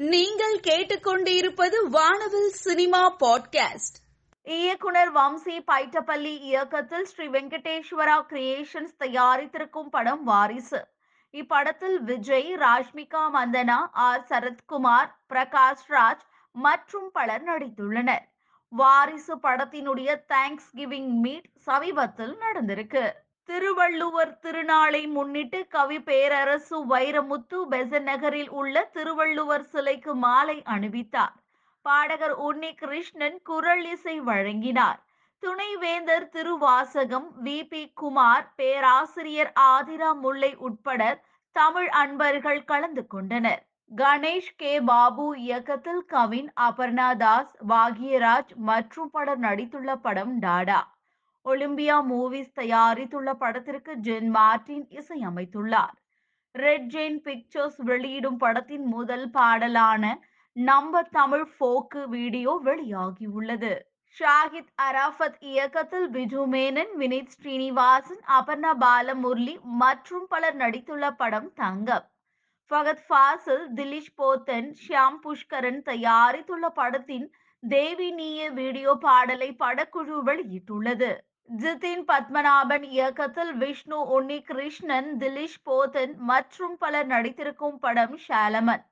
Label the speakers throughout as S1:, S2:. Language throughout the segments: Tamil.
S1: நீங்கள் கேட்டுக்கொண்டிருப்பது வானவில் சினிமா பாட்காஸ்ட்.
S2: இயக்குனர் வம்சி பைட்டப்பள்ளி இயக்கத்தில் ஸ்ரீ வெங்கடேஸ்வரா கிரியேஷன்ஸ் தயாரித்திருக்கும் படம் வாரிசு. இப்படத்தில் விஜய் ராஷ்மிகா மந்தனா ஆர். சரத்குமார் பிரகாஷ் ராஜ் மற்றும் பலர் நடித்துள்ளனர். வாரிசு படத்தினுடைய தேங்க்ஸ் கிவிங் மீட் சமீபத்தில் நடந்திருக்கு. திருவள்ளுவர் திருநாளை முன்னிட்டு கவி பேரரசு வைரமுத்து பெசன் நகரில் உள்ள திருவள்ளுவர் சிலைக்கு மாலை அணிவித்தார். பாடகர் உன்னி கிருஷ்ணன் குரல் இசை வழங்கினார். துணைவேந்தர் திருவாசகம் வி. பி. குமார் பேராசிரியர் ஆதிரா முல்லை உட்பட தமிழ் அன்பர்கள் கலந்து கொண்டனர். கணேஷ் கே. பாபு இயக்கத்தில் கவின் அபர்ணா தாஸ் பாக்யராஜ் மற்றும் பலர் நடித்துள்ள படம் டாடா. ஒலிம்பியா மூவிஸ் தயாரித்துள்ள படத்திற்கு ஜென் மார்டின் இசையமைத்துள்ளார். ரெட் ஜெயின் பிக்சர்ஸ் வெளியிடும் படத்தின் முதல் பாடலான நம்பர் தமிழ் ஃபோக்கு வீடியோ வெளியாகியுள்ளது. ஷாஹித் அராஃபத் இயக்கத்தில் பிஜு மேனன் வினித் ஸ்ரீனிவாசன் அபர்ணா பாலமுரளி மற்றும் பலர் நடித்துள்ள படம் தங்கம். ஃபகத் ஃபாசில் திலீஷ் போத்தன் ஷியாம் புஷ்கரன் தயாரித்துள்ள படத்தின் தேவி நீய வீடியோ பாடலை படக்குழு வெளியிட்டுள்ளது. ஜிதின் பத்மநாபன் இயக்கத்தில் விஷ்ணு உன்னி கிருஷ்ணன் திலீஷ் போத்தன் மற்றும் பலர் நடித்திருக்கும் படம் ஷாலமன்.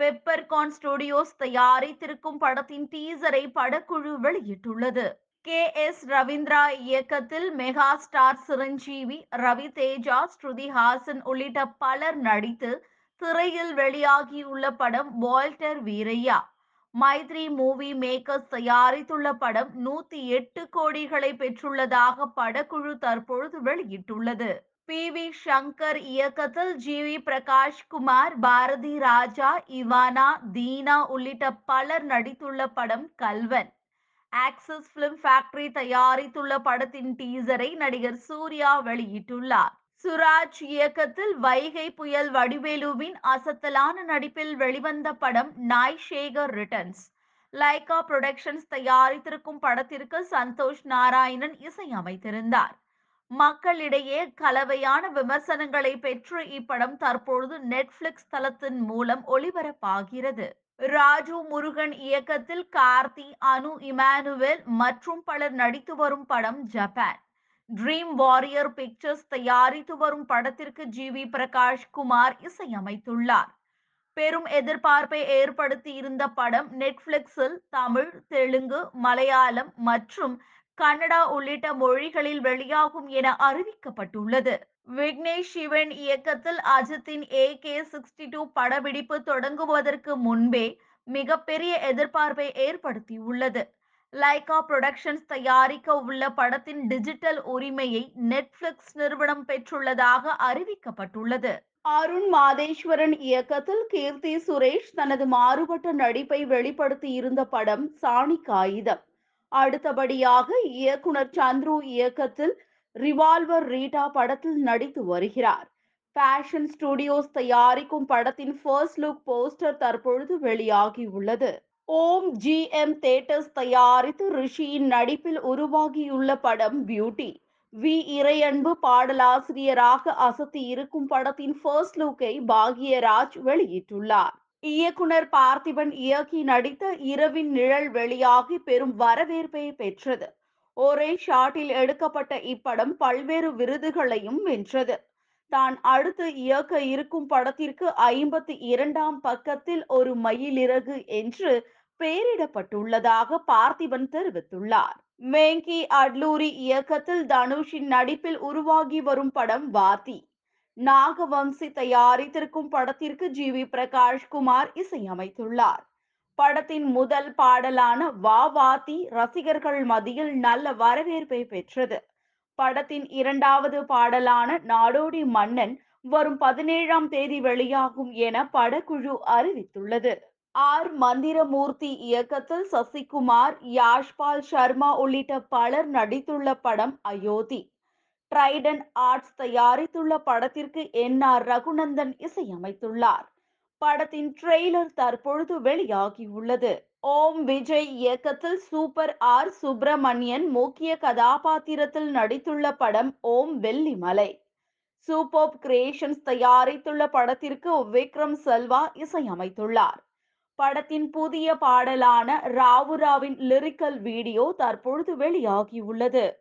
S2: பெப்பர்கான் ஸ்டுடியோஸ் தயாரித்திருக்கும் படத்தின் டீசரை படக்குழு வெளியிட்டுள்ளது. கே. எஸ். ரவீந்திரா இயக்கத்தில் மெகா ஸ்டார் சிரஞ்சீவி ரவி தேஜா ஸ்ருதி ஹாசன் உள்ளிட்ட பலர் நடித்து திரையில் வெளியாகியுள்ள படம் வால்டர் வீரையா. மைத்ரி மூவி மேக்கர்ஸ் தயாரித்துள்ள படம் நூத்தி எட்டு கோடிகளை பெற்றுள்ளதாக படக்குழு தற்பொழுது வெளியிட்டுள்ளது. பி. வி. சங்கர் இயக்கத்தில் ஜி. வி. பிரகாஷ் குமார் பாரதி ராஜா இவானா தீனா உள்ளிட்ட பலர் நடித்துள்ள படம் கல்வன். ஆக்சிஸ் பிலிம் ஃபேக்டரி தயாரித்துள்ள படத்தின் டீசரை நடிகர் சூர்யா வெளியிட்டுள்ளார். சுராஜ் இயக்கத்தில் வைகை புயல் வடிவேலுவின் அசத்தலான நடிப்பில் வெளிவந்த படம் Naai Sekar returns Lyca Productions தயாரித்திருக்கும் படத்திற்கு சந்தோஷ் நாராயணன் இசையமைத்திருந்தார் மக்களிடையே கலவையான விமர்சனங்களை பெற்று இப்படம் தற்பொழுது நெட்ஃபிளிக்ஸ் தளத்தின் மூலம் ஒளிபரப்பாகிறது. ராஜு முருகன் இயக்கத்தில் கார்த்தி அனு இமானுவேல் மற்றும் பலர் நடித்து வரும் படம் ஜப்பான் ட்ரீம் வாரியர் பிக்சர்ஸ் தயாரித்து வரும் படத்திற்கு ஜி வி பிரகாஷ் குமார் இசையமைத்துள்ளார். பெரும் எதிர்பார்ப்பை ஏற்படுத்தி இருந்த படம் நெட்ஃபிளிக்ஸில் தமிழ் தெலுங்கு மலையாளம் மற்றும் கன்னடா உள்ளிட்ட மொழிகளில் வெளியாகும் என அறிவிக்கப்பட்டுள்ளது. விக்னேஷ் சிவன் இயக்கத்தில் அஜித்தின் ஏ கே சிக்ஸ்டி டூ படப்பிடிப்பு தொடங்குவதற்கு முன்பே மிகப்பெரிய எதிர்பார்ப்பை ஏற்படுத்தியுள்ளது. லைகா புரொடக்ஷன்ஸ் தயாரிக்க உள்ள படத்தின் டிஜிட்டல் உரிமையை நெட்ஃபிளிக்ஸ் நிறுவனம் பெற்றுள்ளதாக அறிவிக்கப்பட்டுள்ளது. அருண் மாதேஸ்வரன் இயக்கத்தில் கீர்த்தி சுரேஷ் தனது மாறுபட்ட நடிப்பை வெளிப்படுத்தி இருந்த படம் சாணி காகிதம். அடுத்தபடியாக இயக்குனர் சந்துரு இயக்கத்தில் ரிவால்வர் ரீட்டா படத்தில் நடித்து வருகிறார். ஃபேஷன் ஸ்டுடியோஸ் தயாரிக்கும் படத்தின் ஃபர்ஸ்ட் லுக் போஸ்டர் தற்பொழுது வெளியாகியுள்ளது ஓம் ஜி எம் தேட்டர்ஸ் தயாரித்து ரிஷியின் நடிப்பில் உருவாகியுள்ள படம் பியூட்டி. வி. இறையன்பு பாடலாசிரியராக அசத்தி இருக்கும் படத்தின் ஃபர்ஸ்ட் லுக்கை பாக்யராஜ் வெளியிட்டுள்ளார். இயக்குனர் பார்த்திபன் இயக்கி நடித்த இரவின் நிழல் வெளியாகி பெரும் வரவேற்பை பெற்றது. ஒரே ஷாட்டில் எடுக்கப்பட்ட இப்படம் பல்வேறு விருதுகளையும் வென்றது. தான் அடுத்து இயக்க இருக்கும் படத்திற்கு ஐம்பத்தி இரண்டாம் பக்கத்தில் ஒரு மயிலிறகு என்று பெயரிடப்பட்டுள்ளதாக பார்த்திபன் தெரிவித்துள்ளார். மேங்கி அட்லூரி இயக்கத்தில் தனுஷின் நடிப்பில் உருவாகி வரும் படம் வாதி நாகவம்சி தயாரித்திருக்கும் படத்திற்கு ஜி. வி. பிரகாஷ் குமார் இசையமைத்துள்ளார். படத்தின் முதல் பாடலான வா வாதி ரசிகர்கள் மத்தியில் நல்ல வரவேற்பை பெற்றது. படத்தின் இரண்டாவது பாடலான நாடோடி மன்னன் வரும் பதினேழாம் தேதி வெளியாகும் என படக்குழு அறிவித்துள்ளது. ஆர். மந்திரமூர்த்தி இயக்கத்தில் சசிகுமார் யாஷ்பால் சர்மா உள்ளிட்ட பலர் நடித்துள்ள படம் அயோத்தி. ட்ரைடன் ஆர்ட்ஸ் தயாரித்துள்ள படத்திற்கு என். ஆர். ரகுநந்தன் இசையமைத்துள்ளார். படத்தின் ட்ரெய்லர் தற்பொழுது வெளியாகியுள்ளது. ஓம் விஜய் இயக்கத்தில் சூப்பர் ஆர் சுப்பிரமணியன் முக்கிய கதாபாத்திரத்தில் நடித்துள்ள படம் ஓம் வெள்ளிமலை. சூப்பர் கிரியேஷன்ஸ் தயாரித்துள்ள படத்திற்கு விக்ரம் செல்வா இசையமைத்துள்ளார். படத்தின் புதிய பாடலான ராவுராவின் லிரிக்கல் வீடியோ தற்பொழுது வெளியாகியுள்ளது.